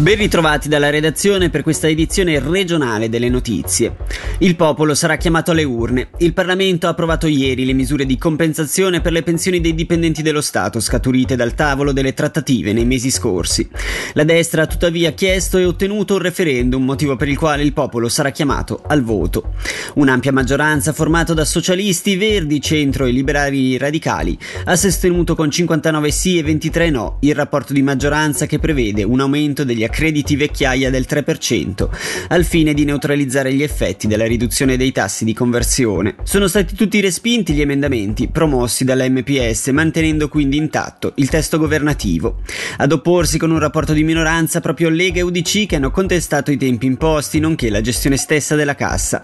Ben ritrovati dalla redazione per questa edizione regionale delle notizie. Il popolo sarà chiamato alle urne. Il Parlamento ha approvato ieri le misure di compensazione per le pensioni dei dipendenti dello Stato scaturite dal tavolo delle trattative nei mesi scorsi. La destra ha tuttavia chiesto e ottenuto un referendum, motivo per il quale il popolo sarà chiamato al voto. Un'ampia maggioranza formata da socialisti, verdi, centro e liberali radicali ha sostenuto con 59 sì e 23 no il rapporto di maggioranza che prevede un aumento degli crediti vecchiaia del 3%, al fine di neutralizzare gli effetti della riduzione dei tassi di conversione. Sono stati tutti respinti gli emendamenti promossi dalla MPS, mantenendo quindi intatto il testo governativo. Ad opporsi con un rapporto di minoranza proprio Lega e UDC che hanno contestato i tempi imposti, nonché la gestione stessa della cassa.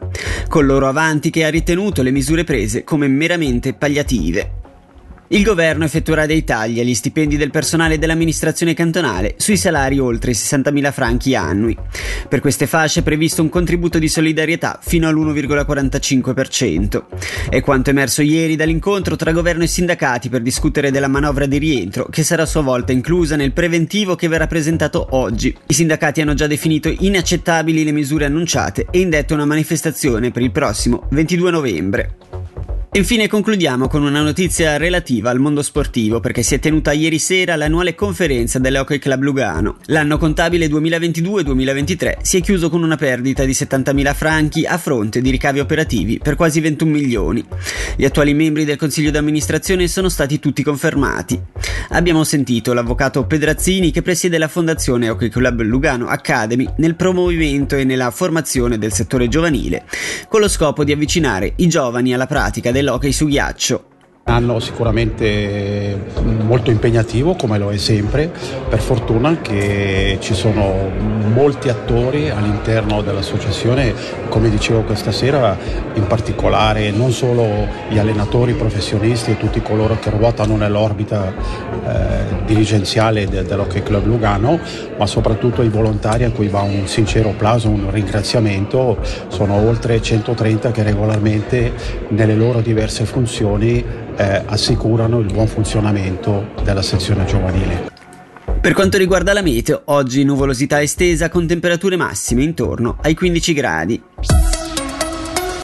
Con loro avanti che ha ritenuto le misure prese come meramente palliative. Il governo effettuerà dei tagli agli stipendi del personale dell'amministrazione cantonale sui salari oltre i 60.000 franchi annui. Per queste fasce è previsto un contributo di solidarietà fino all'1,45%. È quanto emerso ieri dall'incontro tra governo e sindacati per discutere della manovra di rientro, che sarà a sua volta inclusa nel preventivo che verrà presentato oggi. I sindacati hanno già definito inaccettabili le misure annunciate e indetto una manifestazione per il prossimo 22 novembre. Infine concludiamo con una notizia relativa al mondo sportivo perché si è tenuta ieri sera l'annuale conferenza dell'Hockey Club Lugano. L'anno contabile 2022-2023 si è chiuso con una perdita di 70.000 franchi a fronte di ricavi operativi per quasi 21 milioni. Gli attuali membri del consiglio d'amministrazione sono stati tutti confermati. Abbiamo sentito l'avvocato Pedrazzini che presiede la fondazione Hockey Club Lugano Academy nel promovimento e nella formazione del settore giovanile, con lo scopo di avvicinare i giovani alla pratica del dell'hockey su ghiaccio. Anno sicuramente molto impegnativo come lo è sempre, per fortuna che ci sono molti attori all'interno dell'associazione, come dicevo questa sera, in particolare non solo gli allenatori professionisti e tutti coloro che ruotano nell'orbita eh, dirigenziale de- dell'Hockey Club Lugano, ma soprattutto i volontari a cui va un sincero applauso, un ringraziamento, sono oltre 130 che regolarmente nelle loro diverse funzioni eh, assicurano il buon funzionamento della sezione giovanile. Per quanto riguarda la meteo, oggi nuvolosità estesa con temperature massime intorno ai 15 gradi.